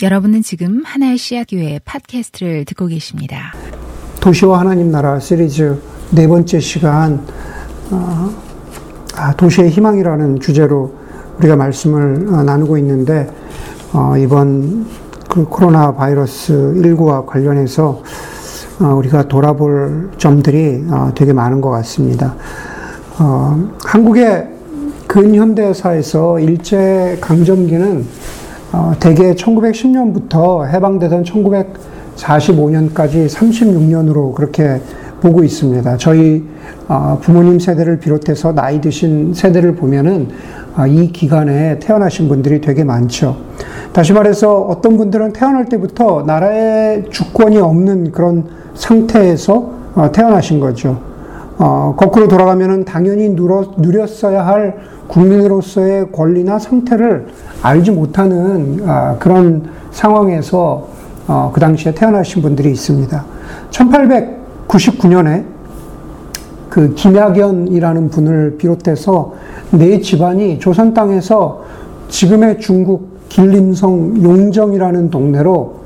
여러분은 지금 하나의 씨앗 교회 팟캐스트를 듣고 계십니다. 도시와 하나님 나라 시리즈 네 번째 시간 어, 아, 도시의 희망이라는 주제로 우리가 말씀을 어, 나누고 있는데 어, 이번 그 코로나 바이러스 19와 관련해서 어, 우리가 돌아볼 점들이 어, 되게 많은 것 같습니다. 어, 한국의 근현대사에서 일제 강점기는 어, 대개 1910년부터 해방되던 1945년까지 36년으로 그렇게 보고 있습니다. 저희 어, 부모님 세대를 비롯해서 나이 드신 세대를 보면은 어, 이 기간에 태어나신 분들이 되게 많죠. 다시 말해서 어떤 분들은 태어날 때부터 나라의 주권이 없는 그런 상태에서 어, 태어나신 거죠. 어, 거꾸로 돌아가면은 당연히 누려, 누렸어야 할 국민으로서의 권리나 상태를 알지 못하는 아, 그런 상황에서 어, 그 당시에 태어나신 분들이 있습니다. 1899년에 그 김약연이라는 분을 비롯해서 네 집안이 조선 땅에서 지금의 중국 길림성 용정이라는 동네로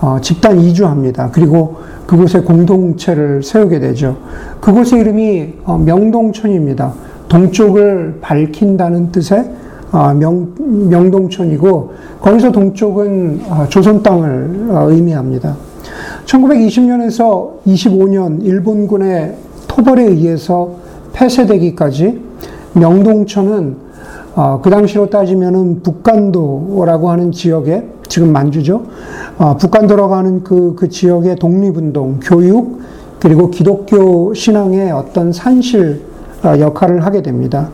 어, 집단 이주합니다. 그리고 그곳에 공동체를 세우게 되죠. 그곳의 이름이 어, 명동촌입니다. 동쪽을 밝힌다는 뜻의 어, 명, 명동촌이고 거기서 동쪽은 어, 조선 땅을 의미합니다. 1920년에서 25년 일본군의 토벌에 의해서 폐쇄되기까지 명동촌은 그 당시로 따지면은 북간도라고 하는 지역에 지금 만주죠. 북간도라고 하는 그, 그 지역의 독립운동, 교육, 그리고 기독교 신앙의 어떤 산실 어, 역할을 하게 됩니다.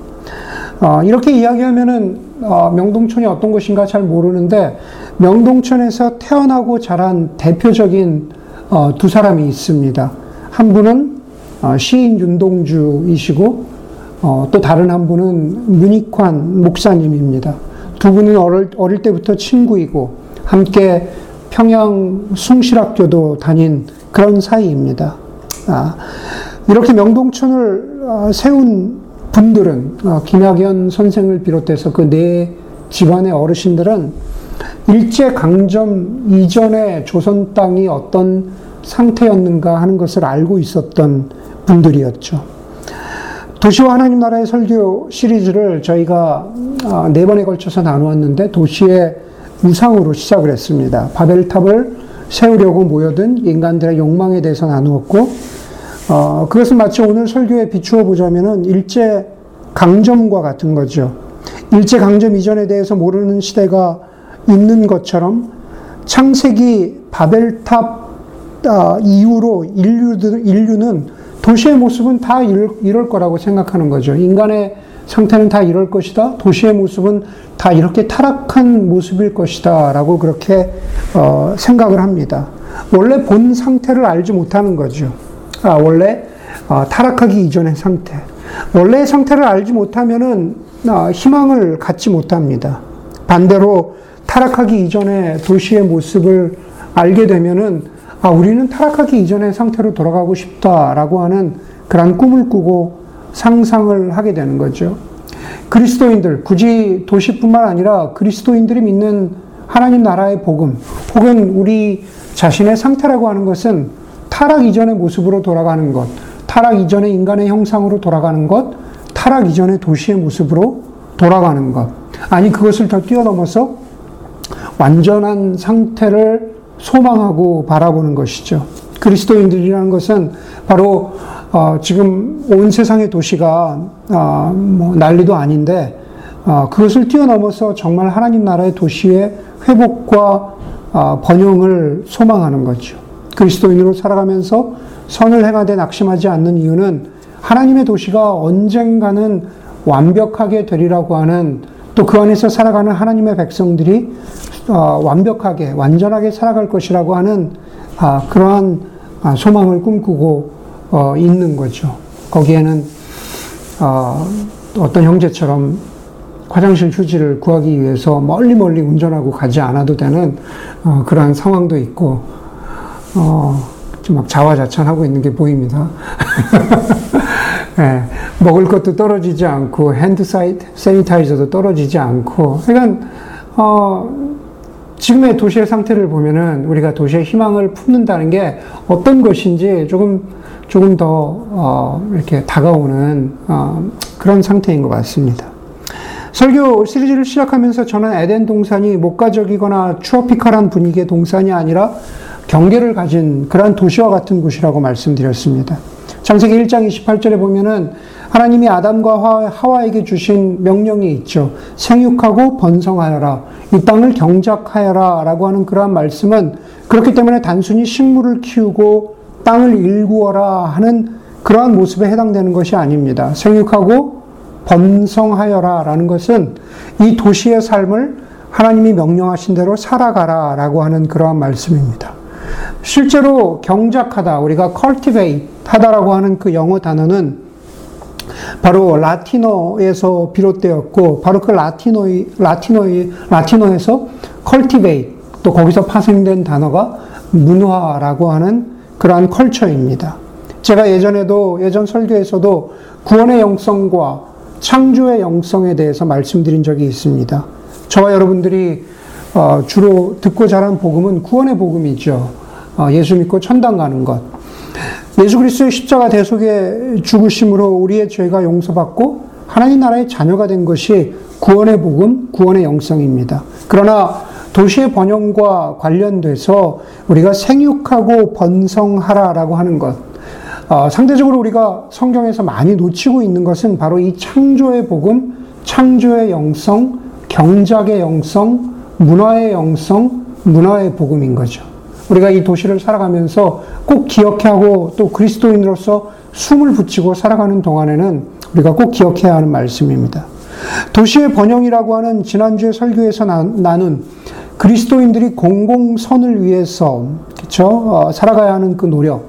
어, 이렇게 이야기하면은 어, 명동촌이 어떤 곳인가 잘 모르는데 명동촌에서 태어나고 자란 대표적인 두 사람이 있습니다. 한 분은 시인 윤동주이시고 또 다른 한 분은 문익환 목사님입니다. 두 분은 어릴, 어릴 때부터 친구이고 함께 평양 숭실학교도 다닌 그런 사이입니다. 아, 이렇게 명동촌을 어, 세운 분들은 어, 김학연 선생을 비롯해서 그 네 집안의 어르신들은 일제 강점 이전에 조선 땅이 어떤 상태였는가 하는 것을 알고 있었던 분들이었죠. 도시와 하나님 나라의 설교 시리즈를 저희가 어, 네 번에 걸쳐서 나누었는데 도시의 우상으로 시작을 했습니다. 바벨탑을 세우려고 모여든 인간들의 욕망에 대해서 나누었고 어, 그것은 마치 오늘 설교에 비추어 보자면은 일제 강점과 같은 거죠. 일제 강점 이전에 대해서 모르는 시대가 있는 것처럼 창세기 바벨탑 아, 이후로 인류들, 인류는 도시의 모습은 다 이럴, 거라고 생각하는 거죠. 인간의 상태는 다 이럴 것이다. 도시의 모습은 다 이렇게 타락한 모습일 것이다. 라고 그렇게 어, 생각을 합니다. 원래 본 상태를 알지 못하는 거죠. 아, 원래 어, 타락하기 이전의 상태. 원래의 상태를 알지 못하면은 어, 희망을 갖지 못합니다. 반대로 타락하기 이전의 도시의 모습을 알게 되면은 아, 우리는 타락하기 이전의 상태로 돌아가고 싶다라고 하는 그런 꿈을 꾸고 상상을 하게 되는 거죠. 그리스도인들, 굳이 도시뿐만 아니라 그리스도인들이 믿는 하나님 나라의 복음, 혹은 우리 자신의 상태라고 하는 것은 타락 이전의 모습으로 돌아가는 것, 타락 이전의 인간의 형상으로 돌아가는 것, 타락 이전의 도시의 모습으로 돌아가는 것. 아니, 그것을 더 뛰어넘어서 완전한 상태를 소망하고 바라보는 것이죠. 그리스도인들이라는 것은 바로 어, 지금 온 세상의 도시가 어, 뭐 난리도 아닌데 어, 그것을 뛰어넘어서 정말 하나님 나라의 도시의 회복과 어, 번영을 소망하는 거죠. 그리스도인으로 살아가면서 선을 행하되 낙심하지 않는 이유는 하나님의 도시가 언젠가는 완벽하게 되리라고 하는 또 그 안에서 살아가는 하나님의 백성들이 어, 완벽하게 완전하게 살아갈 것이라고 하는 아, 그러한 아, 소망을 꿈꾸고 어, 있는 거죠. 거기에는 어, 어떤 형제처럼 화장실 휴지를 구하기 위해서 멀리 멀리 운전하고 가지 않아도 되는 어, 그러한 상황도 있고 어, 막 자화자찬하고 있는 게 보입니다. 네, 먹을 것도 떨어지지 않고 hand 사이트 sanitizer도 떨어지지 않고 그러니까 어, 지금의 도시의 상태를 보면은 우리가 도시의 희망을 품는다는 게 어떤 것인지 조금 조금 더 어, 이렇게 다가오는 어, 그런 상태인 것 같습니다. 설교 시리즈를 시작하면서 저는 에덴 동산이 목가적이거나 추어피칼한 분위기의 동산이 아니라 경계를 가진 그러한 도시와 같은 곳이라고 말씀드렸습니다. 창세기 1장 28절에 보면은 하나님이 아담과 하와에게 주신 명령이 있죠. 생육하고 번성하여라. 이 땅을 경작하여라. 라고 하는 그러한 말씀은 그렇기 때문에 단순히 식물을 키우고 땅을 일구어라 하는 그러한 모습에 해당되는 것이 아닙니다. 생육하고 번성하여라. 라는 것은 이 도시의 삶을 하나님이 명령하신 대로 살아가라. 라고 하는 그러한 말씀입니다. 실제로 경작하다, 우리가 cultivate 하다라고 하는 그 영어 단어는 바로 라틴어에서 비롯되었고 바로 그 라틴어 라틴어 라틴어에서 cultivate 또 거기서 파생된 단어가 문화라고 하는 그러한 컬처입니다. 제가 예전에도 예전 설교에서도 구원의 영성과 창조의 영성에 대해서 말씀드린 적이 있습니다. 저와 여러분들이 어, 주로 듣고 자란 복음은 구원의 복음이죠. 어, 예수 믿고 천당 가는 것. 예수 그리스도의 십자가 대속의 죽으심으로 우리의 죄가 용서받고 하나님 나라의 자녀가 된 것이 구원의 복음, 구원의 영성입니다. 그러나 도시의 번영과 관련돼서 우리가 생육하고 번성하라라고 하는 것, 어, 상대적으로 우리가 성경에서 많이 놓치고 있는 것은 바로 이 창조의 복음, 창조의 영성, 경작의 영성, 문화의 영성, 문화의 복음인 거죠. 우리가 이 도시를 살아가면서 꼭 기억하고 또 그리스도인으로서 숨을 붙이고 살아가는 동안에는 우리가 꼭 기억해야 하는 말씀입니다. 도시의 번영이라고 하는 지난주에 설교에서 나눈 그리스도인들이 공공선을 위해서 그렇죠 어, 살아가야 하는 그 노력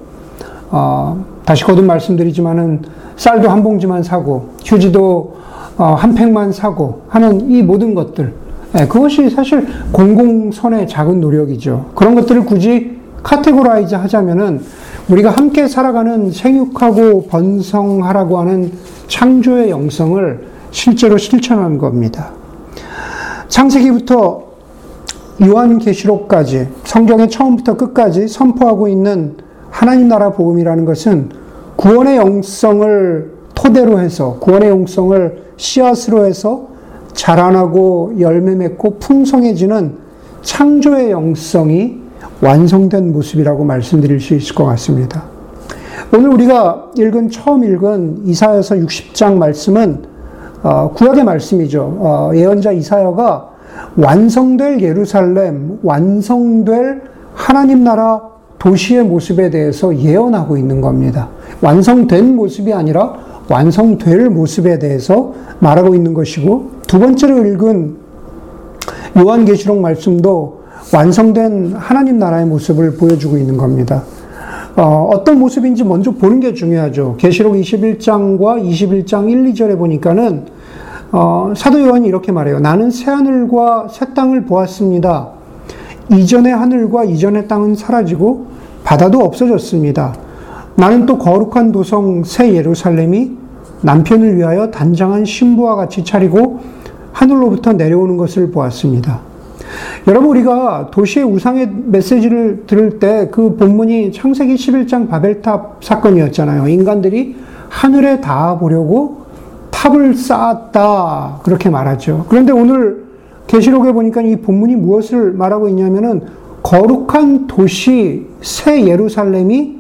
어, 다시 거듭 말씀드리지만은 쌀도 한 봉지만 사고 휴지도 어, 한 팩만 사고 하는 이 모든 것들 네, 그것이 사실 공공선의 작은 노력이죠. 그런 것들을 굳이 categorize 하자면은 우리가 함께 살아가는 생육하고 번성하라고 하는 창조의 영성을 실제로 실천한 겁니다. 창세기부터 요한계시록까지 성경의 처음부터 끝까지 선포하고 있는 하나님 나라 복음이라는 것은 구원의 영성을 토대로 해서 구원의 영성을 씨앗으로 해서 자라나고 열매 맺고 풍성해지는 창조의 영성이 완성된 모습이라고 말씀드릴 수 있을 것 같습니다. 오늘 우리가 읽은 처음 읽은 이사야서 60장 말씀은 어, 구약의 말씀이죠. 어, 예언자 이사야가 완성될 예루살렘, 완성될 하나님 나라 도시의 모습에 대해서 예언하고 있는 겁니다. 완성된 모습이 아니라 완성될 모습에 대해서 말하고 있는 것이고 두 번째로 읽은 요한계시록 말씀도 완성된 하나님 나라의 모습을 보여주고 있는 겁니다. 어, 떤 모습인지 먼저 보는 게 중요하죠. 계시록 21장과 21장 1, 2절에 보니까는 어, 사도 요한이 이렇게 말해요. 나는 새 하늘과 새 땅을 보았습니다. 이전의 하늘과 이전의 땅은 사라지고 바다도 없어졌습니다. 나는 또 거룩한 도성 새 예루살렘이 남편을 위하여 단장한 신부와 같이 차리고 하늘로부터 내려오는 것을 보았습니다. 여러분, 우리가 도시의 우상의 메시지를 들을 때 그 본문이 창세기 11장 바벨탑 사건이었잖아요. 인간들이 하늘에 닿아 보려고 탑을 쌓았다. 그렇게 말하죠. 그런데 오늘 계시록에 보니까 이 본문이 무엇을 말하고 있냐면은 거룩한 도시 새 예루살렘이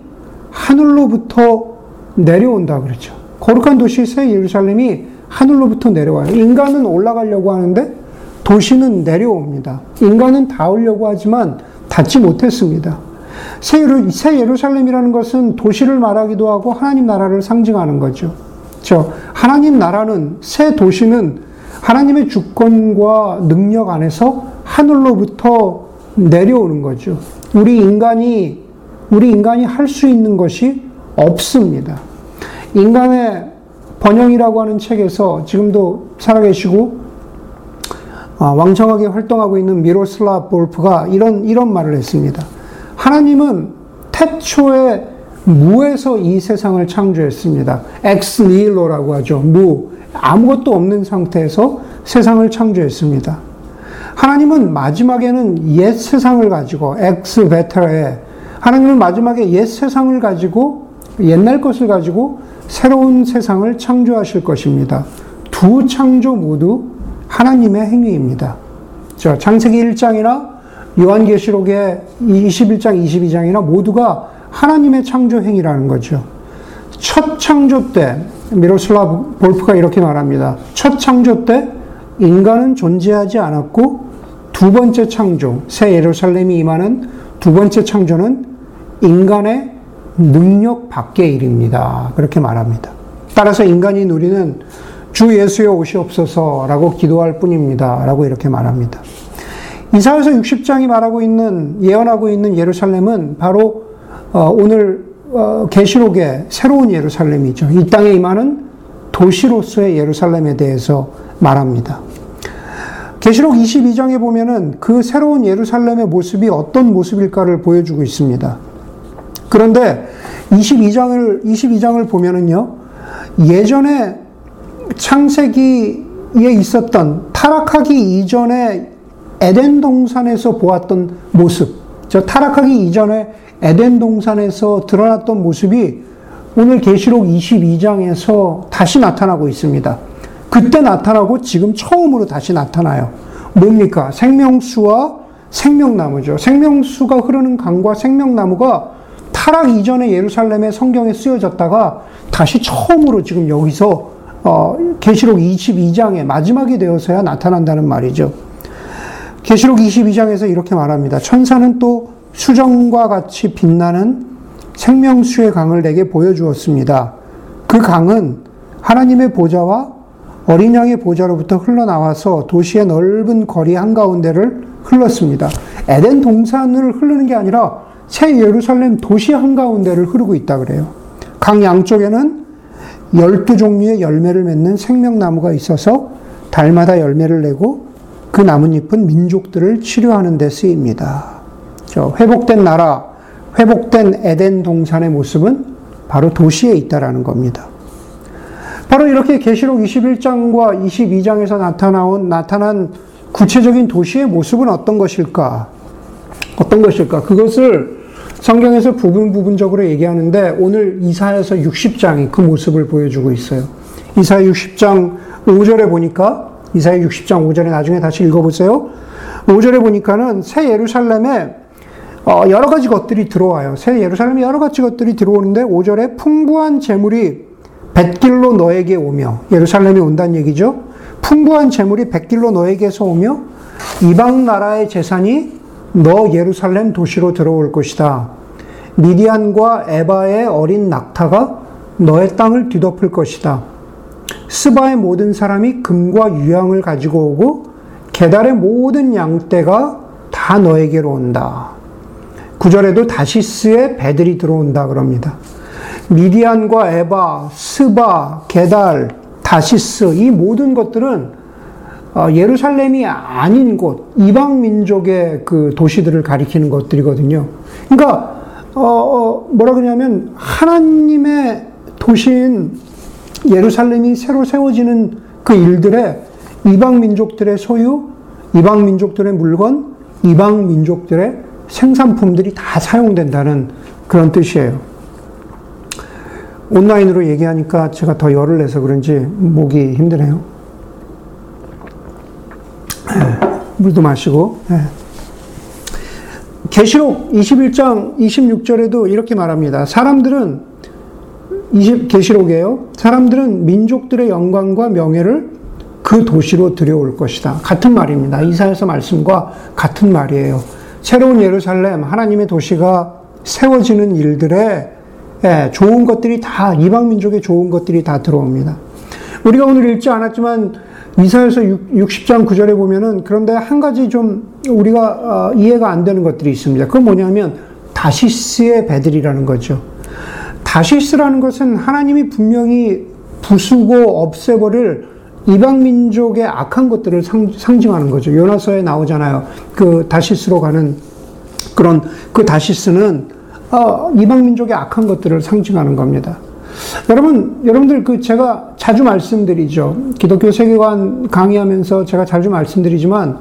하늘로부터 내려온다 그러죠. 거룩한 도시 새 예루살렘이 하늘로부터 내려와요. 인간은 올라가려고 하는데 도시는 내려옵니다. 인간은 닿으려고 하지만 닿지 못했습니다. 새, 예루, 새 예루살렘이라는 것은 도시를 말하기도 하고 하나님 나라를 상징하는 거죠. 저 하나님 나라는 새 도시는 하나님의 주권과 능력 안에서 하늘로부터 내려오는 거죠. 우리 인간이 우리 인간이 할 수 있는 것이 없습니다. 인간의 번영이라고 하는 책에서 지금도 살아계시고 아, 왕성하게 활동하고 있는 미로슬라 볼프가 이런 이런 말을 했습니다. 하나님은 태초에 무에서 이 세상을 창조했습니다. ex nihilo라고 하죠. 무 아무것도 없는 상태에서 세상을 창조했습니다. 하나님은 마지막에는 옛 세상을 가지고 ex vetere 하나님은 마지막에 옛 세상을 가지고 옛날 것을 가지고 새로운 세상을 창조하실 것입니다. 두 창조 모두 하나님의 행위입니다. 저 창세기 1장이나 요한계시록의 21장, 22장이나 모두가 하나님의 창조 행위라는 거죠. 첫 창조 때 미로슬라 볼프가 이렇게 말합니다. 첫 창조 때 인간은 존재하지 않았고 두 번째 창조, 새 예루살렘이 임하는 두 번째 창조는 인간의 능력 밖의 일입니다. 그렇게 말합니다. 따라서 인간이 누리는 주 예수의 옷이 없어서라고 기도할 뿐입니다. 라고 이렇게 말합니다. 이사에서 60장이 말하고 있는, 예언하고 있는 예루살렘은 바로 어, 오늘 어, 계시록의 새로운 예루살렘이죠. 이 땅에 임하는 도시로서의 예루살렘에 대해서 말합니다. 계시록 22장에 보면은 그 새로운 예루살렘의 모습이 어떤 모습일까를 보여주고 있습니다. 그런데 22장을 22장을 보면은요. 예전에 창세기에 있었던 타락하기 이전에 에덴 동산에서 보았던 모습, 저 타락하기 이전에 에덴 동산에서 드러났던 모습이 오늘 계시록 22장에서 다시 나타나고 있습니다. 그때 나타나고 지금 처음으로 다시 나타나요. 뭡니까? 생명수와 생명나무죠. 생명수가 흐르는 강과 생명나무가 타락 이전에 예루살렘의 성경에 쓰여졌다가 다시 처음으로 지금 여기서 어, 계시록 22장의 마지막이 되어서야 나타난다는 말이죠. 계시록 22장에서 이렇게 말합니다. 천사는 또 수정과 같이 빛나는 생명수의 강을 내게 보여주었습니다. 그 강은 하나님의 보좌와 어린 양의 보좌로부터 흘러나와서 도시의 넓은 거리 한가운데를 흘렀습니다. 에덴 동산을 흐르는 게 아니라 새 예루살렘 도시 한가운데를 흐르고 있다 그래요. 강 양쪽에는 열두 종류의 열매를 맺는 생명나무가 있어서 달마다 열매를 내고 그 나뭇잎은 민족들을 치료하는 데 쓰입니다. 회복된 나라, 회복된 에덴 동산의 모습은 바로 도시에 있다라는 겁니다. 바로 이렇게 계시록 21장과 22장에서 나타나온 나타난 구체적인 도시의 모습은 어떤 것일까? 어떤 것일까? 그것을 성경에서 부분 부분적으로 얘기하는데 오늘 이사에서 60장이 그 모습을 보여주고 있어요. 이사 60장 5절에 보니까 이사야 60장 5절에 나중에 다시 읽어보세요. 5절에 보니까는 새 예루살렘에 어, 여러 가지 것들이 들어와요. 새 예루살렘에 여러 가지 것들이 들어오는데 5절에 풍부한 재물이 백길로 너에게 오며 예루살렘에 온다는 얘기죠. 풍부한 재물이 백길로 너에게서 오며 이방 나라의 재산이 너 예루살렘 도시로 들어올 것이다. 미디안과 에바의 어린 낙타가 너의 땅을 뒤덮을 것이다. 스바의 모든 사람이 금과 유향을 가지고 오고 게달의 모든 양떼가 다 너에게로 온다. 구절에도 다시스의 배들이 들어온다 그럽니다. 미디안과 에바, 스바, 게달, 다시스 이 모든 것들은 어, 예루살렘이 아닌 곳, 이방 민족의 그 도시들을 가리키는 것들이거든요. 그러니까 어, 어, 뭐라 그러냐면 하나님의 도시인 예루살렘이 새로 세워지는 그 일들에 이방 민족들의 소유, 이방 민족들의 물건, 이방 민족들의 생산품들이 다 사용된다는 그런 뜻이에요. 온라인으로 얘기하니까 제가 더 열을 내서 그런지 목이 힘드네요. 네, 물도 마시고. 네. 계시록 21장 26절에도 이렇게 말합니다. 사람들은 20 계시록이에요. 사람들은 민족들의 영광과 명예를 그 도시로 들여올 것이다. 같은 말입니다. 이사에서 말씀과 같은 말이에요. 새로운 예루살렘, 하나님의 도시가 세워지는 일들에 예, 좋은 것들이 다 이방 민족의 좋은 것들이 다 들어옵니다. 우리가 오늘 읽지 않았지만 이사에서 60장 9절에 보면은 그런데 한 가지 좀 우리가 어, 이해가 안 되는 것들이 있습니다. 그건 뭐냐면 다시스의 배들이라는 거죠. 다시스라는 것은 하나님이 분명히 부수고 없애버릴 이방 민족의 악한 것들을 상, 상징하는 거죠. 요나서에 나오잖아요. 그 다시스로 가는 그런 그 다시스는 어, 이방 민족의 악한 것들을 상징하는 겁니다. 여러분, 여러분들 그 제가 자주 말씀드리죠. 기독교 세계관 강의하면서 제가 자주 말씀드리지만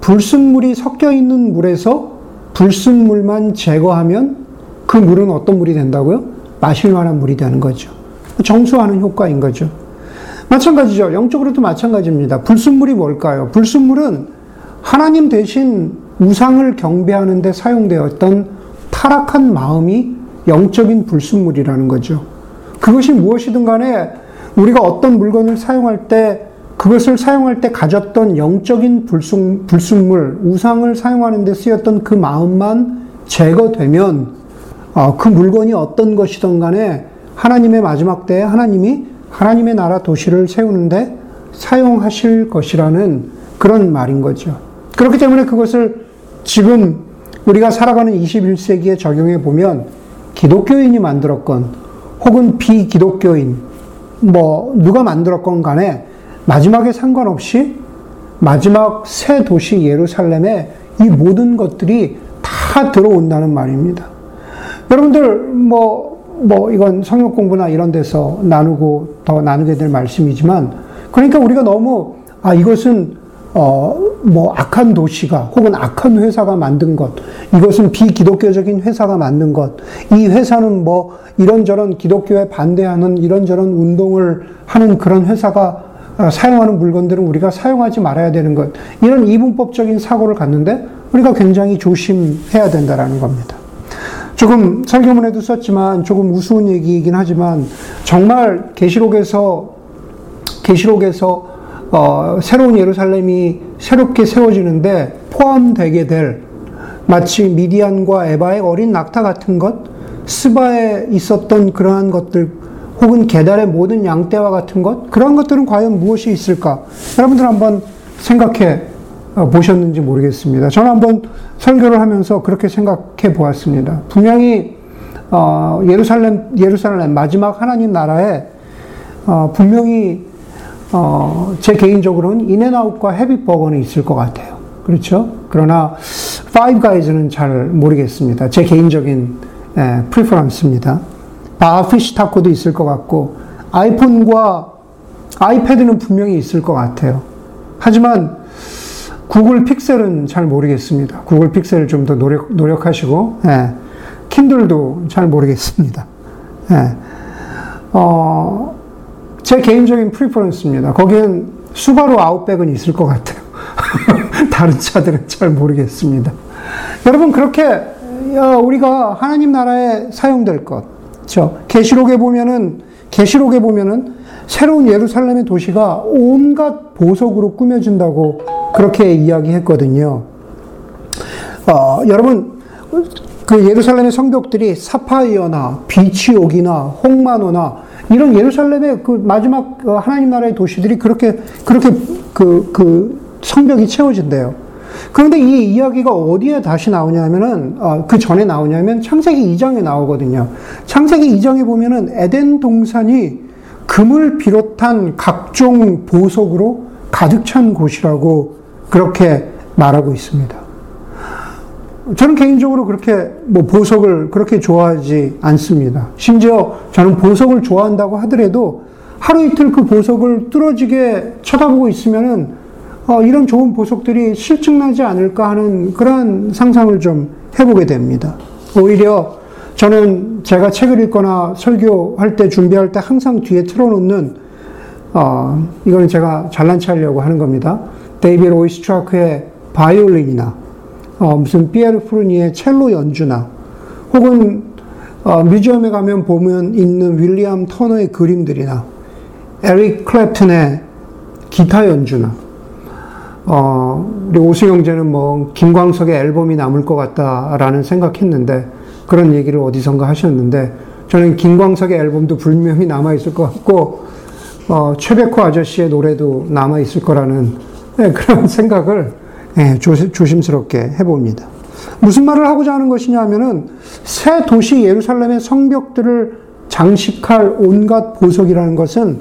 불순물이 섞여 있는 물에서 불순물만 제거하면 그 물은 어떤 물이 된다고요? 마실 만한 물이 되는 거죠. 정수하는 효과인 거죠. 마찬가지죠. 영적으로도 마찬가지입니다. 불순물이 뭘까요? 불순물은 하나님 대신 우상을 경배하는 데 사용되었던 타락한 마음이 영적인 불순물이라는 거죠. 그것이 무엇이든 간에 우리가 어떤 물건을 사용할 때 그것을 사용할 때 가졌던 영적인 불순, 불순물, 우상을 사용하는 데 쓰였던 그 마음만 제거되면 어, 그 물건이 어떤 것이든 간에 하나님의 마지막 때에 하나님이 하나님의 나라 도시를 세우는데 사용하실 것이라는 그런 말인 거죠. 그렇기 때문에 그것을 지금 우리가 살아가는 21세기에 적용해 보면 기독교인이 만들었건 혹은 비기독교인 뭐 누가 만들었건 간에 마지막에 상관없이 마지막 새 도시 예루살렘에 이 모든 것들이 다 들어온다는 말입니다. 여러분들 뭐 뭐 이건 성역 공부나 이런 데서 나누고 더 나누게 될 말씀이지만 그러니까 우리가 너무 아 이것은 어, 뭐, 악한 도시가, 혹은 악한 회사가 만든 것, 이것은 비기독교적인 회사가 만든 것, 이 회사는 뭐, 이런저런 기독교에 반대하는 이런저런 운동을 하는 그런 회사가 어, 사용하는 물건들은 우리가 사용하지 말아야 되는 것, 이런 이분법적인 사고를 갖는데, 우리가 굉장히 조심해야 된다라는 겁니다. 조금 설교문에도 썼지만 조금 우스운 얘기이긴 하지만 정말 계시록에서 계시록에서 어, 새로운 예루살렘이 새롭게 세워지는데 포함되게 될 마치 미디안과 에바의 어린 낙타 같은 것, 스바에 있었던 그러한 것들, 혹은 계달의 모든 양떼와 같은 것, 그러한 것들은 과연 무엇이 있을까? 여러분들 한번 생각해 어, 보셨는지 모르겠습니다. 저는 한번 설교를 하면서 그렇게 생각해 보았습니다. 분명히 어, 예루살렘 예루살렘 마지막 하나님 나라에 어, 분명히 어, 제 개인적으로는 인앤아웃과 헤비버거는 있을 것 같아요. 그렇죠? 그러나 Five Guys는 잘 모르겠습니다. 제 개인적인 예, preference입니다. Baja Fish Taco도 있을 것 같고 iPhone과 iPad는 분명히 있을 것 같아요. 하지만 Google Pixel은 잘 모르겠습니다. Google Pixel을 좀 더 노력, 노력하시고, 예. Kindle도 잘 모르겠습니다. 예. 어, 제 개인적인 preference입니다. 거기엔 Subaru Outback은 있을 것 같아요. 다른 차들은 잘 모르겠습니다. 여러분 그렇게 우리가 하나님 나라에 사용될 것, 저 계시록에 보면은 계시록에 보면은 새로운 예루살렘의 도시가 온갖 보석으로 꾸며진다고 그렇게 이야기했거든요. 어, 여러분 그 예루살렘의 성벽들이 사파이어나 비치옥이나 홍마노나 이런 예루살렘의 그 마지막 어, 하나님 나라의 도시들이 그렇게 그렇게 그, 그 성벽이 채워진대요. 그런데 이 이야기가 어디에 다시 나오냐면은 어, 그 전에 나오냐면 창세기 2장에 나오거든요. 창세기 2장에 보면은 에덴 동산이 금을 비롯한 각종 보석으로 가득 찬 곳이라고 그렇게 말하고 있습니다. 저는 개인적으로 그렇게 뭐 보석을 그렇게 좋아하지 않습니다. 심지어 저는 보석을 좋아한다고 하더라도 하루 이틀 그 보석을 뚫어지게 쳐다보고 있으면은 어, 이런 좋은 보석들이 실증나지 않을까 하는 그러한 상상을 좀 해보게 됩니다. 오히려 저는 제가 책을 읽거나 설교할 때 준비할 때 항상 뒤에 틀어놓는 어, 이거는 제가 잘난 체하려고 하는 겁니다. 데이비드 오이스트라크의 바이올린이나 어, 무슨 피에르 푸르니에의 첼로 연주나 혹은 어, 뮤지엄에 가면 보면 있는 윌리엄 터너의 그림들이나 에릭 클랩튼의 기타 연주나 어, 우리 오수 형제는 뭐 김광석의 앨범이 남을 것 같다라는 생각했는데 그런 얘기를 어디선가 하셨는데 저는 김광석의 앨범도 분명히 남아 있을 것 같고 어, 최백호 아저씨의 노래도 남아 있을 거라는 네, 그런 생각을 예, 조심스럽게 해봅니다. 무슨 말을 하고자 하는 것이냐 하면은 새 도시 예루살렘의 성벽들을 장식할 온갖 보석이라는 것은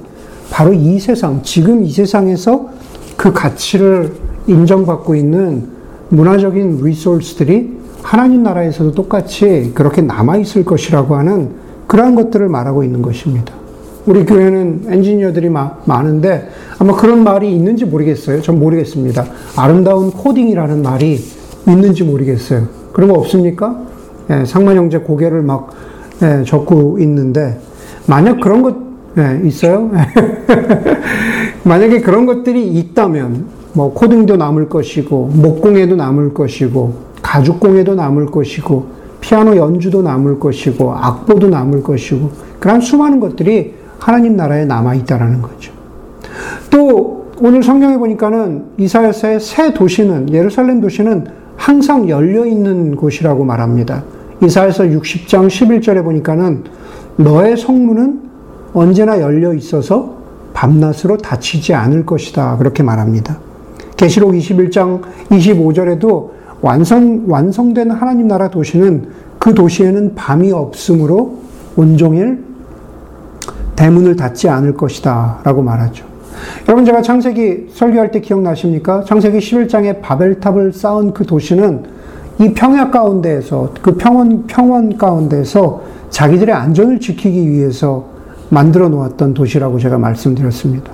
바로 이 세상, 지금 이 세상에서 그 가치를 인정받고 있는 문화적인 리소스들이 하나님 나라에서도 똑같이 그렇게 남아있을 것이라고 하는 그러한 것들을 말하고 있는 것입니다. 우리 교회는 엔지니어들이 마, 많은데 아마 그런 말이 있는지 모르겠어요. 전 모르겠습니다. 아름다운 코딩이라는 말이 있는지 모르겠어요. 그런 거 없습니까? 예, 상만 형제 고개를 막 예, 적고 있는데 만약 그런 것 예, 있어요? 만약에 그런 것들이 있다면 뭐 코딩도 남을 것이고 목공에도 남을 것이고 가죽공예도 남을 것이고 피아노 연주도 남을 것이고 악보도 남을 것이고 그런 수많은 것들이 하나님 나라에 남아 있다라는 거죠. 또 오늘 성경에 보니까는 이사야서의 새 도시는 예루살렘 도시는 항상 열려 있는 곳이라고 말합니다. 이사야서 60장 11절에 보니까는 너의 성문은 언제나 열려 있어서 밤낮으로 닫히지 않을 것이다. 그렇게 말합니다. 계시록 21장 25절에도 완성, 완성된 하나님 나라 도시는 그 도시에는 밤이 없으므로 온종일 대문을 닫지 않을 것이다. 라고 말하죠. 여러분, 제가 창세기 설교할 때 기억나십니까? 창세기 11장에 바벨탑을 쌓은 그 도시는 이 평야 가운데에서, 그 평원, 평원 가운데에서 자기들의 안전을 지키기 위해서 만들어 놓았던 도시라고 제가 말씀드렸습니다.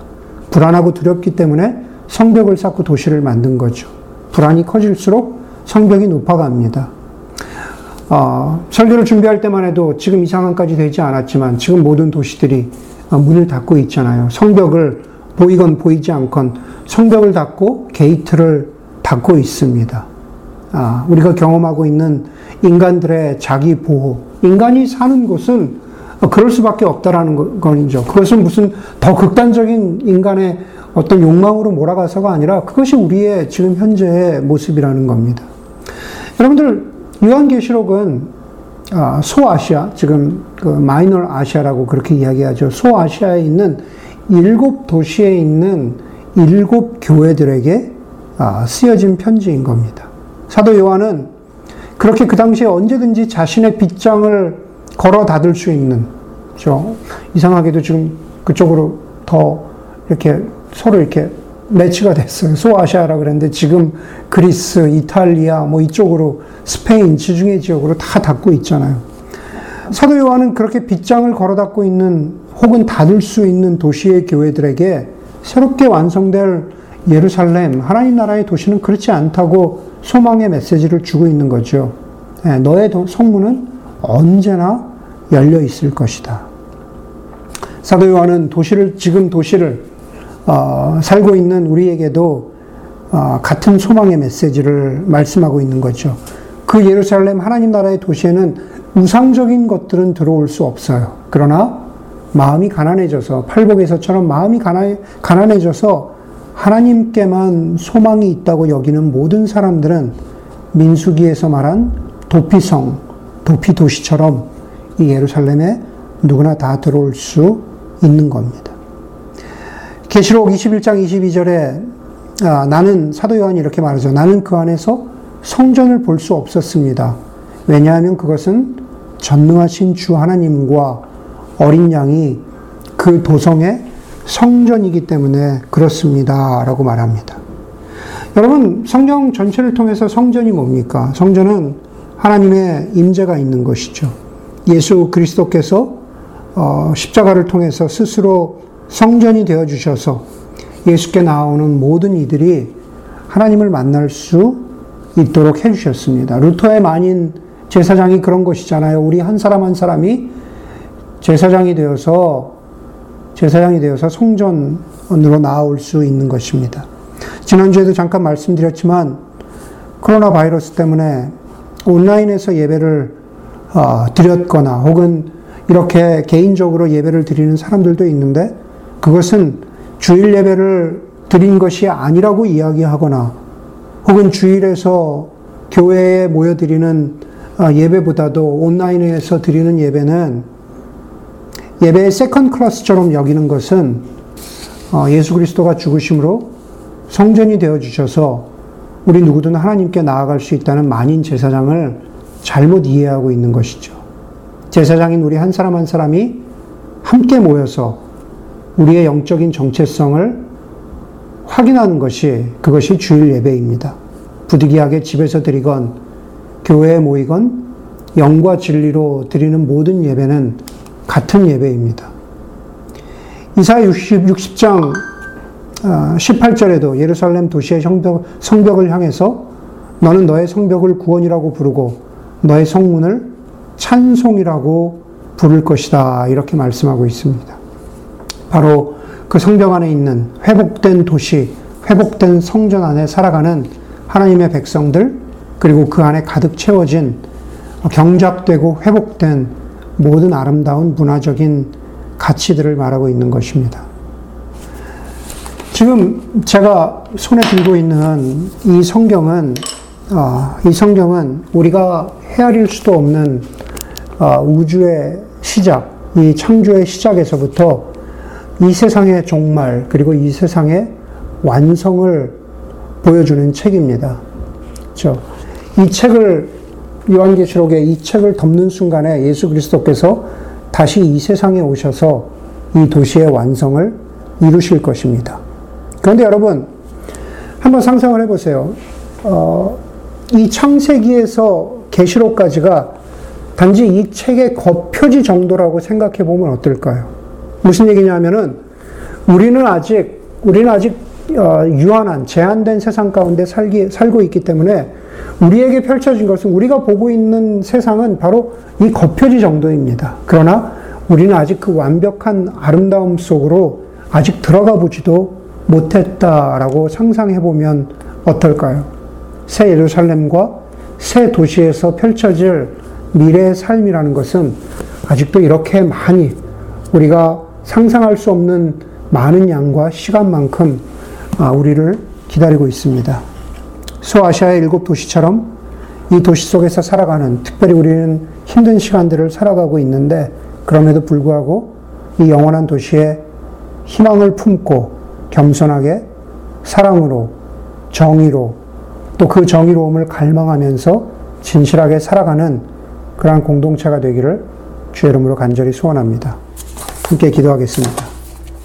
불안하고 두렵기 때문에 성벽을 쌓고 도시를 만든 거죠. 불안이 커질수록 성벽이 높아갑니다. 어, 설교를 준비할 때만 해도 지금 이 상황까지 되지 않았지만 지금 모든 도시들이 어, 문을 닫고 있잖아요. 성벽을 보이건 보이지 않건 성벽을 닫고 게이트를 닫고 있습니다. 아, 우리가 경험하고 있는 인간들의 자기 보호. 인간이 사는 곳은 그럴 수밖에 없다라는 거죠. 그것은 무슨 더 극단적인 인간의 어떤 욕망으로 몰아가서가 아니라 그것이 우리의 지금 현재의 모습이라는 겁니다. 여러분들 요한계시록은 아, 소아시아, 지금 그 마이너 아시아라고 그렇게 이야기하죠. 소아시아에 있는 일곱 도시에 있는 일곱 교회들에게 아, 쓰여진 편지인 겁니다. 사도 요한은 그렇게 그 당시에 언제든지 자신의 빗장을 걸어 닫을 수 있는, 저 이상하게도 지금 그쪽으로 더 이렇게 서로 이렇게 매치가 됐어요. 소아시아라 그랬는데 지금 그리스, 이탈리아, 뭐 이쪽으로 스페인, 지중해 지역으로 다 닫고 있잖아요. 사도 요한은 그렇게 빗장을 걸어 닫고 있는 혹은 닫을 수 있는 도시의 교회들에게 새롭게 완성될 예루살렘, 하나님 나라의 도시는 그렇지 않다고 소망의 메시지를 주고 있는 거죠. 네, 너의 성문은 언제나 열려 있을 것이다. 사도 요한은 도시를, 지금 도시를 어, 살고 있는 우리에게도 어, 같은 소망의 메시지를 말씀하고 있는 거죠. 그 예루살렘 하나님 나라의 도시에는 우상적인 것들은 들어올 수 없어요. 그러나 마음이 가난해져서 팔복에서처럼 마음이 가난, 가난해져서 하나님께만 소망이 있다고 여기는 모든 사람들은 민수기에서 말한 도피성, 도피 도시처럼 이 예루살렘에 누구나 다 들어올 수 있는 겁니다. 계시록 21장 22절에 아, 나는 사도 요한이 이렇게 말하죠. 나는 그 안에서 성전을 볼 수 없었습니다. 왜냐하면 그것은 전능하신 주 하나님과 어린 양이 그 도성의 성전이기 때문에 그렇습니다. 라고 말합니다. 여러분, 성경 전체를 통해서 성전이 뭡니까? 성전은 하나님의 임재가 있는 것이죠. 예수 그리스도께서 어, 십자가를 통해서 스스로 성전이 되어 주셔서 예수께 나오는 모든 이들이 하나님을 만날 수 있도록 해 주셨습니다. 루터의 만인 제사장이 그런 것이잖아요. 우리 한 사람 한 사람이 제사장이 되어서 제사장이 되어서 성전으로 나올 수 있는 것입니다. 지난주에도 잠깐 말씀드렸지만 코로나 바이러스 때문에 온라인에서 예배를 어, 드렸거나 혹은 이렇게 개인적으로 예배를 드리는 사람들도 있는데 그것은 주일 예배를 드린 것이 아니라고 이야기하거나 혹은 주일에서 교회에 모여드리는 아, 예배보다도 온라인에서 드리는 예배는 예배의 second class처럼 여기는 것은 어, 예수 그리스도가 죽으심으로 성전이 되어 주셔서 우리 누구든 하나님께 나아갈 수 있다는 만인 제사장을 잘못 이해하고 있는 것이죠. 제사장인 우리 한 사람 한 사람이 함께 모여서 우리의 영적인 정체성을 확인하는 것이 그것이 주일 예배입니다. 부득이하게 집에서 드리건 교회에 모이건 영과 진리로 드리는 모든 예배는 같은 예배입니다. 이사야 60, 60장 18절에도 예루살렘 도시의 성벽, 성벽을 향해서 너는 너의 성벽을 구원이라고 부르고 너의 성문을 찬송이라고 부를 것이다. 이렇게 말씀하고 있습니다. 바로 그 성벽 안에 있는 회복된 도시, 회복된 성전 안에 살아가는 하나님의 백성들, 그리고 그 안에 가득 채워진 경작되고 회복된 모든 아름다운 문화적인 가치들을 말하고 있는 것입니다. 지금 제가 손에 들고 있는 이 성경은 어, 이 성경은 우리가 헤아릴 수도 없는 어, 우주의 시작, 이 창조의 시작에서부터 이 세상의 종말 그리고 이 세상의 완성을 보여주는 책입니다. 그렇죠? 이 책을 요한계시록에 이 책을 덮는 순간에 예수 그리스도께서 다시 이 세상에 오셔서 이 도시의 완성을 이루실 것입니다. 그런데 여러분 한번 상상을 해보세요. 어, 이 창세기에서 계시록까지가 단지 이 책의 겉표지 정도라고 생각해 보면 어떨까요? 무슨 얘기냐면은 우리는 아직 우리는 아직 어, 유한한 제한된 세상 가운데 살기 살고 있기 때문에 우리에게 펼쳐진 것은 우리가 보고 있는 세상은 바로 이 겉표지 정도입니다. 그러나 우리는 아직 그 완벽한 아름다움 속으로 아직 들어가 보지도 못했다라고 상상해 보면 어떨까요? 새 예루살렘과 새 도시에서 펼쳐질 미래의 삶이라는 것은 아직도 이렇게 많이 우리가 상상할 수 없는 많은 양과 시간만큼 아, 우리를 기다리고 있습니다. 소아시아의 일곱 도시처럼 이 도시 속에서 살아가는, 특별히 우리는 힘든 시간들을 살아가고 있는데, 그럼에도 불구하고 이 영원한 도시에 희망을 품고 겸손하게 사랑으로, 정의로, 또 그 정의로움을 갈망하면서 진실하게 살아가는 그러한 공동체가 되기를 주의 이름으로 간절히 소원합니다. 함께 기도하겠습니다.